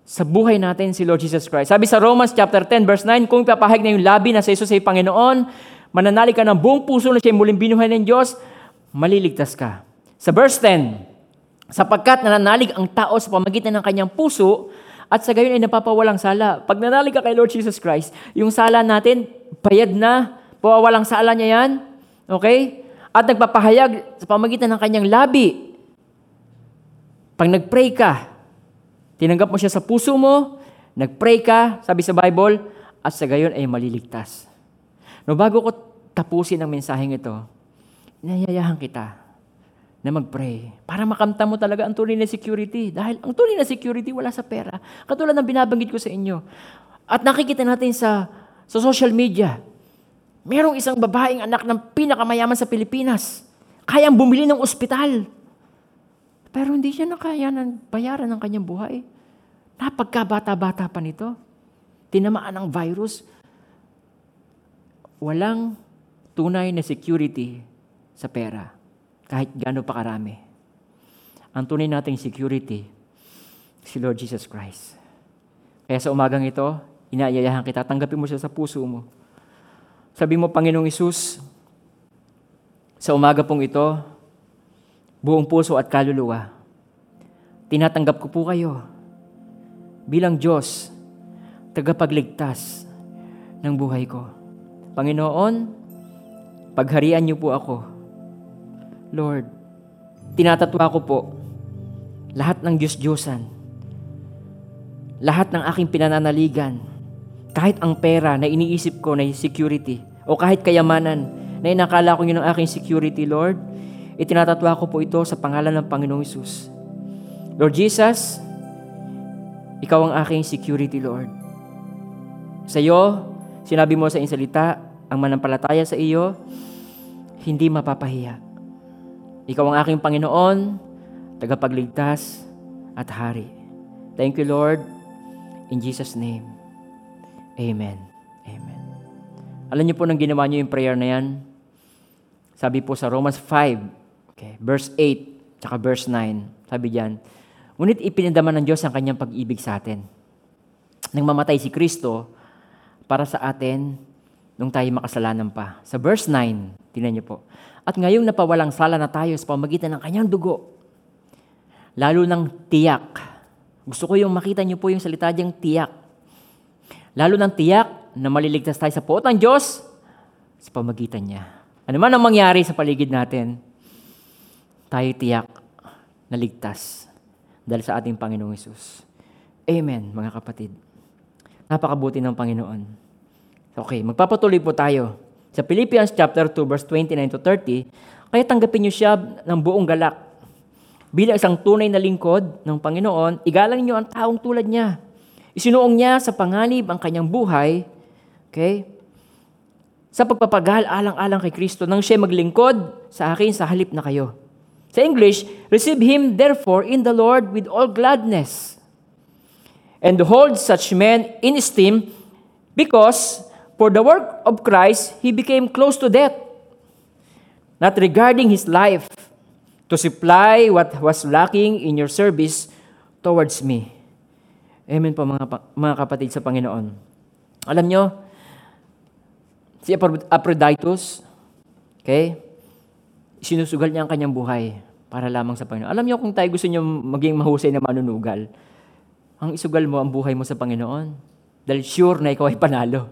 sa buhay natin si Lord Jesus Christ. Sabi sa Romans chapter 10 verse 9, kung ipapahag na yung labi na sa Jesus ay Panginoon, mananali ka ng buong puso na siya muling binuhay ng Diyos, maliligtas ka. Sa verse 10, sapagkat nananalig ang tao sa pamagitan ng kanyang puso, at sa gayon ay napapawalang sala. Pag nanalig ka kay Lord Jesus Christ, yung sala natin, bayad na, pawawalang sala niya yan. Okay? At nagpapahayag sa pamagitan ng kanyang labi. Pag nag-pray ka, Tinanggap mo siya sa puso mo, nag-pray ka, sabi sa Bible, at sa gayon ay maliligtas. No, bago ko tapusin ang mensaheng ito, inayayahan kita na mag-pray para makamta mo talaga ang tunay na security. Dahil ang tunay na security wala sa pera. Katulad ng binabanggit ko sa inyo. At nakikita natin sa, sa social media, merong isang babaeng anak ng pinakamayaman sa Pilipinas. Kayang bumili ng ospital. Pero hindi siya nakaya ng bayaran ng kanyang buhay. Napagkabata-bata pa nito. Tinamaan ng virus. Walang tunay na security sa pera. Kahit gaano pa karami. Ang tunay nating security, si Lord Jesus Christ. Kaya sa umagang ito, inaayayahan kita, tanggapin mo siya sa puso mo. Sabi mo, Panginoong Isus, sa umaga pong ito, buong puso at kaluluwa. Tinatanggap ko po kayo bilang Diyos, tagapagligtas ng buhay ko. Panginoon, pagharian niyo po ako. Lord, tinatatwa ko po lahat ng Diyos-Diyosan, lahat ng aking pinananaligan, kahit ang pera na iniisip ko na security, o kahit kayamanan na inakala ko yun ang aking security, Lord, Itinatatwa ko po ito sa pangalan ng Panginoong Isus. Lord Jesus, Ikaw ang aking security, Lord. Sa iyo, sinabi mo sa iyong salita, ang manampalataya sa iyo, hindi mapapahiya. Ikaw ang aking Panginoon, tagapagligtas at hari. Thank you, Lord. In Jesus' name. Amen. Amen. Alam niyo po nang ginawa niyo yung prayer na yan? Sabi po sa Romans 5, okay, verse 8, tsaka verse 9, sabi diyan, Ngunit ipinandaman ng Diyos ang kanyang pag-ibig sa atin. Nang mamatay si Kristo para sa atin nung tayo makasalanan pa. Sa verse 9, tingnan niyo po. At ngayong napawalang sala na tayo sa pamagitan ng kanyang dugo, lalo ng tiyak. Gusto ko yung makita niyo po yung salita diyang tiyak. Lalo ng tiyak na maliligtas tayo sa poot ng Diyos sa pamagitan niya. Ano man ang mangyari sa paligid natin, tayo tiyak na ligtas dahil sa ating Panginoong Yesus. Amen, mga kapatid. Napakabuti ng Panginoon. Okay, magpapatuloy po tayo. Sa Philippians chapter 2 verse 29 to 30, kaya tanggapin niyo siya ng buong galak. Bilang isang tunay na lingkod ng Panginoon, igalang niyo ang taong tulad niya. Isinuong niya sa panganib ang kanyang buhay, okay? Sa pagpapagal alang-alang kay Kristo nang siya maglingkod sa akin sa halip na kayo. Sa English, receive him therefore in the Lord with all gladness and hold such men in esteem because for the work of Christ, he became close to death, not regarding his life, to supply what was lacking in your service towards me. Amen po mga, mga kapatid sa Panginoon. Alam nyo, si Aphrodite, okay, sinusugal niya ang kanyang buhay para lamang sa Panginoon. Alam niyo kung tayo gusto niyo maging mahusay na manunugal, ang isugal mo ang buhay mo sa Panginoon. Dahil sure na ikaw ay panalo.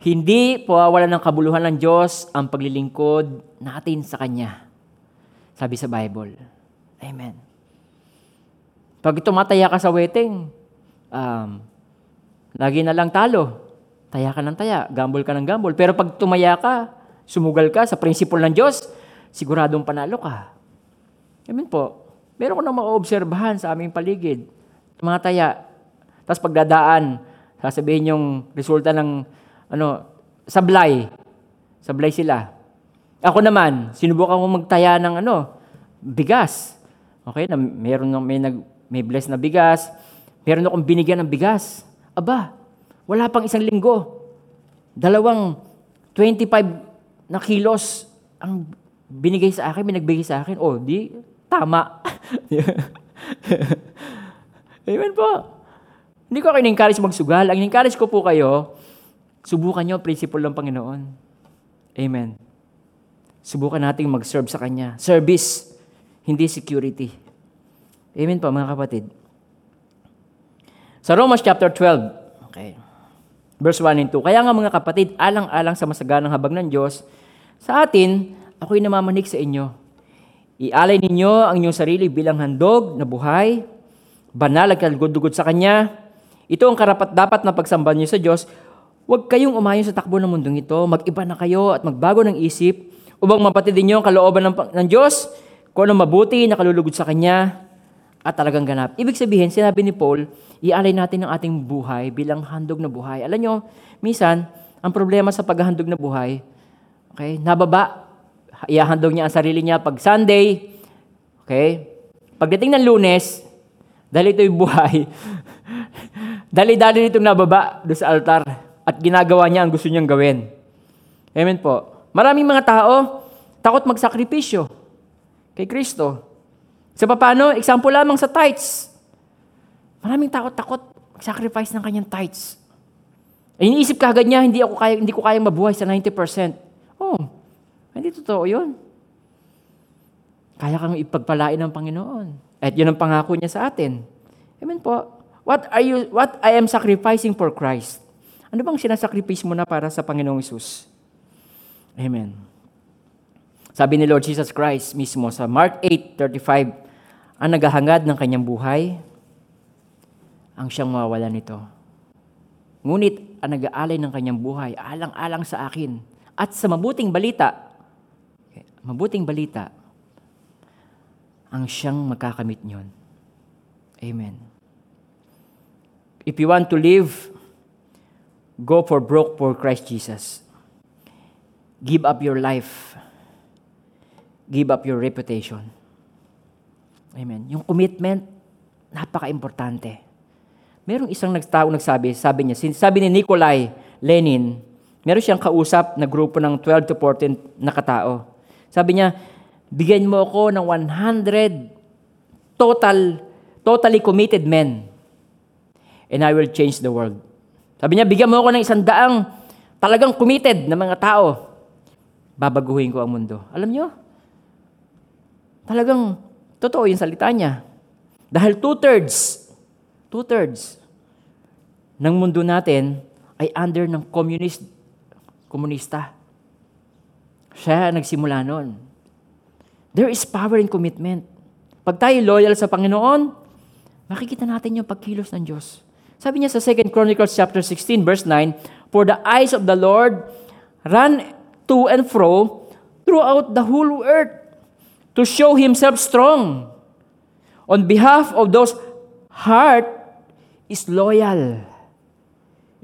Hindi powawala ng kabuluhan ng Diyos ang paglilingkod natin sa Kanya. Sabi sa Bible. Amen. Pag tumataya ka sa wedding, um, lagi na lang talo. Taya ka ng taya, gamble ka ng gamble. Pero pag tumaya ka, sumugal ka sa prinsipal ng Diyos, siguradong panalo ka. Amen po. Meron ko na maobserbahan sa aming paligid. Mga taya. Tapos pagdadaan, sasabihin yung resulta ng ano, sablay. Sablay sila. Ako naman, sinubukan ko magtaya ng ano, bigas. Okay, na meron may nag may bless na bigas. Meron akong binigyan ng bigas. Aba, wala pang isang linggo. Dalawang 25 na kilos ang binigay sa akin, binagbigay sa akin. Oh, di, tama. Amen po. Hindi ko kayo encourage magsugal. Ang encourage ko po kayo, subukan nyo ang principle ng Panginoon. Amen. Subukan nating mag-serve sa Kanya. Service, hindi security. Amen po, mga kapatid. Sa Romans chapter 12, okay, verse 1 and 2, Kaya nga mga kapatid, alang-alang sa masaganang habag ng Diyos, sa atin, ako'y namamanik sa inyo. Ialay ninyo ang inyong sarili bilang handog na buhay, banal at kalugod-dugod sa Kanya. Ito ang karapat dapat na pagsamba niyo sa Diyos. Huwag kayong umayon sa takbo ng mundong ito. Mag-iba na kayo at magbago ng isip upang mapatid ninyo ang kalooban ng, ng Diyos kung ano mabuti na kalulugod sa Kanya at talagang ganap. Ibig sabihin, sinabi ni Paul, ialay natin ang ating buhay bilang handog na buhay. Alam nyo, minsan, ang problema sa paghahandog na buhay, okay, nababa, iahandog niya ang sarili niya pag Sunday, okay, pagdating ng lunes, dahil ito'y buhay, dali-dali nitong nababa doon sa altar at ginagawa niya ang gusto niyang gawin. Amen po. Maraming mga tao, takot magsakripisyo kay Kristo. Sa paano? Example lamang sa tithes. Maraming takot-takot mag-sacrifice ng kanyang tithes. Eh, iniisip ka agad niya, hindi, ako kaya, hindi ko kayang mabuhay sa 90%. Oh, hindi totoo yun. Kaya kang ipagpalain ng Panginoon. At yun ang pangako niya sa atin. Amen po. What are you what I am sacrificing for Christ? Ano bang sinasakripice mo na para sa Panginoong Isus? Amen. Sabi ni Lord Jesus Christ mismo sa Mark 8:35, ang naghahangad ng kanyang buhay ang siyang mawawala nito. Ngunit ang nag-aalay ng kanyang buhay alang-alang sa akin at sa mabuting balita, mabuting balita, ang siyang magkakamit niyon. Amen. If you want to live, go for broke for Christ Jesus. Give up your life give up your reputation. Amen. Yung commitment, napaka-importante. Merong isang nagtao nagsabi, sabi niya, sabi ni Nikolai Lenin, meron siyang kausap na grupo ng 12 to 14 na katao. Sabi niya, bigyan mo ako ng 100 total, totally committed men and I will change the world. Sabi niya, bigyan mo ako ng isang daang talagang committed na mga tao. Babaguhin ko ang mundo. Alam niyo, talagang totoo yung salita niya. Dahil two-thirds, two-thirds ng mundo natin ay under ng communist, komunista. Siya nagsimula noon. There is power in commitment. Pag tayo loyal sa Panginoon, makikita natin yung pagkilos ng Diyos. Sabi niya sa 2 Chronicles chapter 16 verse 9, For the eyes of the Lord run to and fro throughout the whole earth to show himself strong. On behalf of those heart is loyal.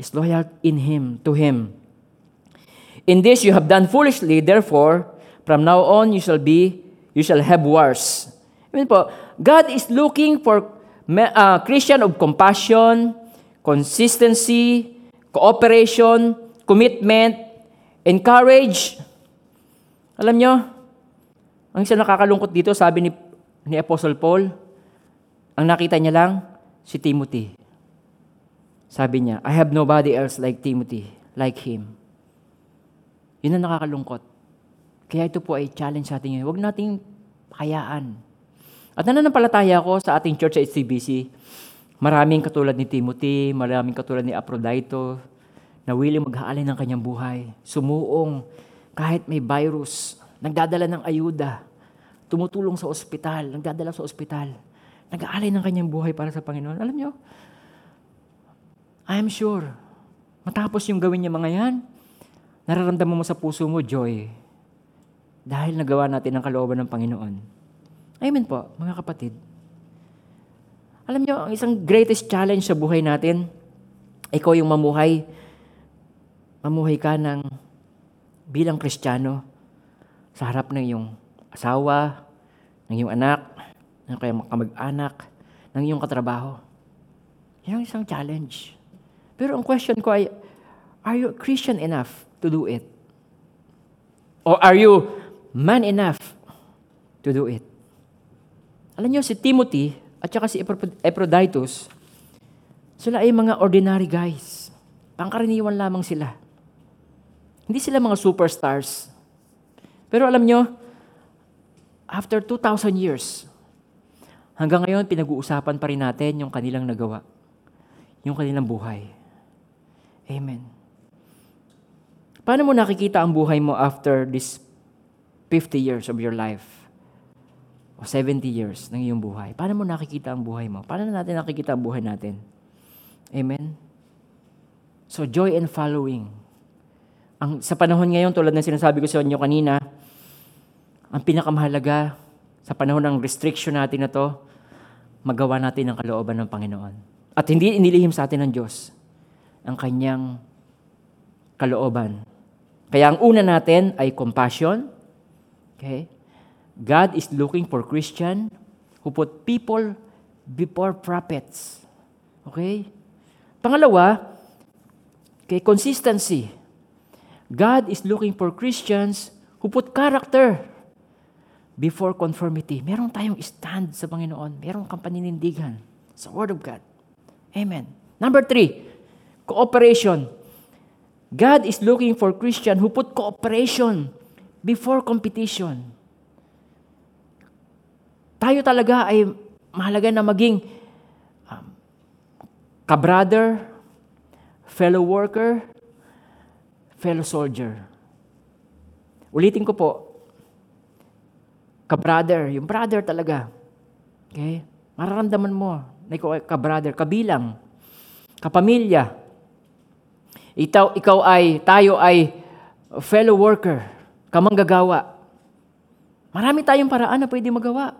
Is loyal in him, to him. In this you have done foolishly, therefore, from now on you shall be, you shall have wars. I mean po, God is looking for uh, Christian of compassion, consistency, cooperation, commitment, encourage. Alam nyo, ang isa nakakalungkot dito, sabi ni, ni Apostle Paul, ang nakita niya lang, si Timothy. Sabi niya, I have nobody else like Timothy, like him. Yun ang nakakalungkot. Kaya ito po ay challenge sa atin. Huwag nating hayaan. At nananampalataya ko sa ating church sa HCBC, maraming katulad ni Timothy, maraming katulad ni Aphrodito, na willing mag-aalay ng kanyang buhay, sumuong kahit may virus, nagdadala ng ayuda, tumutulong sa ospital, nagdadala sa ospital, nag-aalay ng kanyang buhay para sa Panginoon. Alam nyo, I am sure, matapos yung gawin niya mga yan, nararamdaman mo sa puso mo joy dahil nagawa natin ang kalooban ng Panginoon. Amen po, mga kapatid. Alam nyo, ang isang greatest challenge sa buhay natin, ikaw yung mamuhay, mamuhay ka ng bilang kristyano sa harap ng iyong asawa, ng iyong anak, ng kayong kamag-anak, ng iyong katrabaho. Yan ang isang challenge. Pero ang question ko ay, are you Christian enough to do it? Or are you man enough to do it? Alam niyo, si Timothy at saka si Epaphroditus, sila ay mga ordinary guys. Pangkaraniwan lamang sila. Hindi sila mga superstars. Pero alam nyo, after 2,000 years, hanggang ngayon pinag-uusapan pa rin natin yung kanilang nagawa. Yung kanilang buhay. Amen. Paano mo nakikita ang buhay mo after this 50 years of your life? O 70 years ng iyong buhay? Paano mo nakikita ang buhay mo? Paano natin nakikita ang buhay natin? Amen? So, joy and following. Ang, sa panahon ngayon, tulad ng sinasabi ko sa inyo kanina, ang pinakamahalaga sa panahon ng restriction natin na to, magawa natin ang kalooban ng Panginoon. At hindi inilihim sa atin ng Diyos ang kanyang kalooban. Kaya ang una natin ay compassion. Okay? God is looking for Christian who put people before prophets. Okay? Pangalawa, kay consistency. God is looking for Christians who put character before conformity. Meron tayong stand sa Panginoon. Meron kang paninindigan sa Word of God. Amen. Number three, cooperation. God is looking for Christian who put cooperation before competition. Tayo talaga ay mahalaga na maging um, ka-brother, fellow worker, fellow soldier. Ulitin ko po, ka-brother, yung brother talaga. Okay? Mararamdaman mo na ikaw ay ka-brother, kabilang, kapamilya. Ikaw, ikaw ay, tayo ay fellow worker, kamanggagawa. Marami tayong paraan na pwede magawa.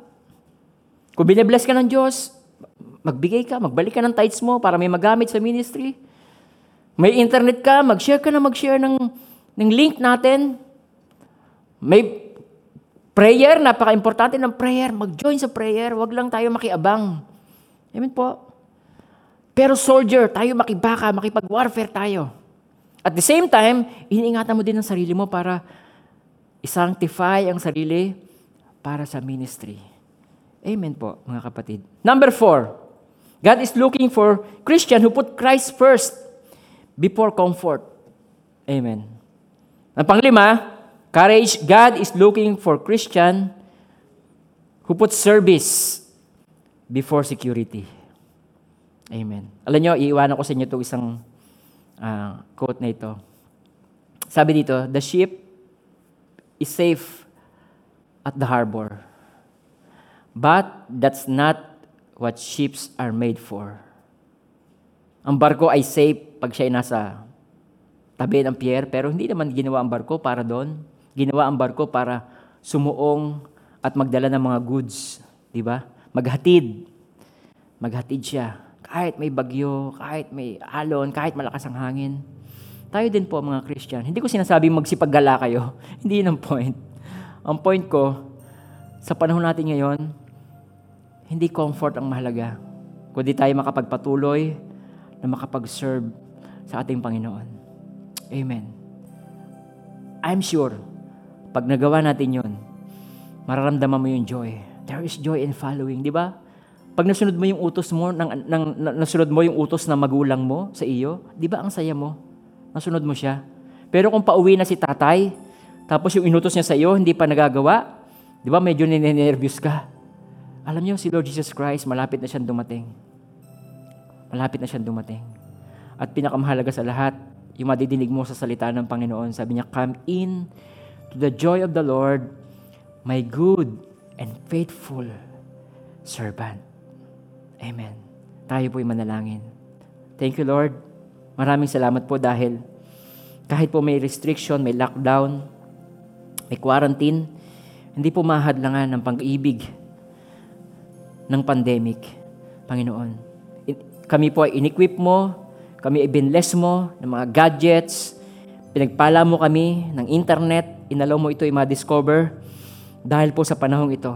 Kung binibless ka ng Diyos, magbigay ka, magbalik ka ng tithes mo para may magamit sa ministry. May internet ka, mag-share ka na mag-share ng, ng link natin. May Prayer, napaka-importante ng prayer. Mag-join sa prayer. Huwag lang tayo makiabang. Amen po. Pero soldier, tayo makibaka, makipag-warfare tayo. At the same time, iniingatan mo din ang sarili mo para isanctify ang sarili para sa ministry. Amen po, mga kapatid. Number four, God is looking for Christian who put Christ first before comfort. Amen. Ang panglima, courage, God is looking for Christian who put service before security. Amen. Alam nyo, iiwanan ko sa inyo itong isang ah, quote na ito. Sabi dito, the ship is safe at the harbor. But that's not what ships are made for. Ang barko ay safe pag siya ay nasa tabi ng pier, pero hindi naman ginawa ang barko para doon. Ginawa ang barko para sumuong at magdala ng mga goods. Di ba? Maghatid. Maghatid siya. Kahit may bagyo, kahit may alon, kahit malakas ang hangin. Tayo din po mga Christian. Hindi ko sinasabing magsipaggala kayo. Hindi yun ang point. Ang point ko, sa panahon natin ngayon, hindi comfort ang mahalaga, kundi tayo makapagpatuloy na makapag-serve sa ating Panginoon. Amen. I'm sure, pag nagawa natin yon, mararamdaman mo yung joy. There is joy in following, di ba? Pag nasunod mo yung utos mo, ng, ng, na- nasunod mo yung utos ng magulang mo sa iyo, di ba ang saya mo? Nasunod mo siya. Pero kung pauwi na si tatay, tapos yung inutos niya sa iyo, hindi pa nagagawa, di ba medyo ninenervyos ka? Alam niyo, si Lord Jesus Christ, malapit na siyang dumating. Malapit na siyang dumating. At pinakamahalaga sa lahat, yung madidinig mo sa salita ng Panginoon, sabi niya, Come in to the joy of the Lord, my good and faithful servant. Amen. Tayo po'y manalangin. Thank you, Lord. Maraming salamat po dahil kahit po may restriction, may lockdown, may quarantine, hindi po mahadlangan ng pag-ibig ng pandemic, Panginoon. In- Kami po ay inequip mo, kami ay binless mo ng mga gadgets, pinagpala mo kami ng internet, inalaw mo ito ay ma-discover dahil po sa panahong ito.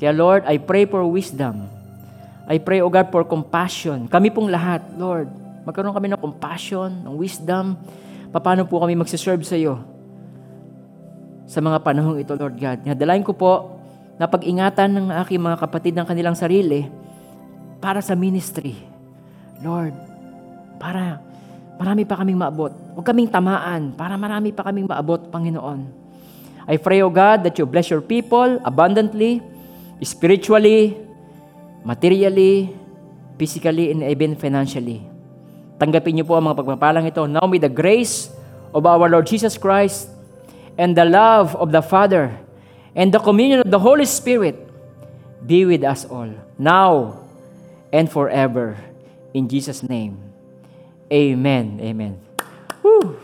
Kaya Lord, I pray for wisdom. I pray, O God, for compassion. Kami pong lahat, Lord, magkaroon kami ng compassion, ng wisdom. Paano po kami magsiserve sa iyo sa mga panahong ito, Lord God. Nadalain ko po na pag-ingatan ng aking mga kapatid ng kanilang sarili para sa ministry. Lord, para marami pa kaming maabot. Huwag kaming tamaan para marami pa kaming maabot, Panginoon. I pray, O God, that you bless your people abundantly, spiritually, materially, physically, and even financially. Tanggapin niyo po ang mga pagpapalang ito. Now may the grace of our Lord Jesus Christ and the love of the Father and the communion of the Holy Spirit be with us all, now and forever. In Jesus' name, amen. Amen. Whew.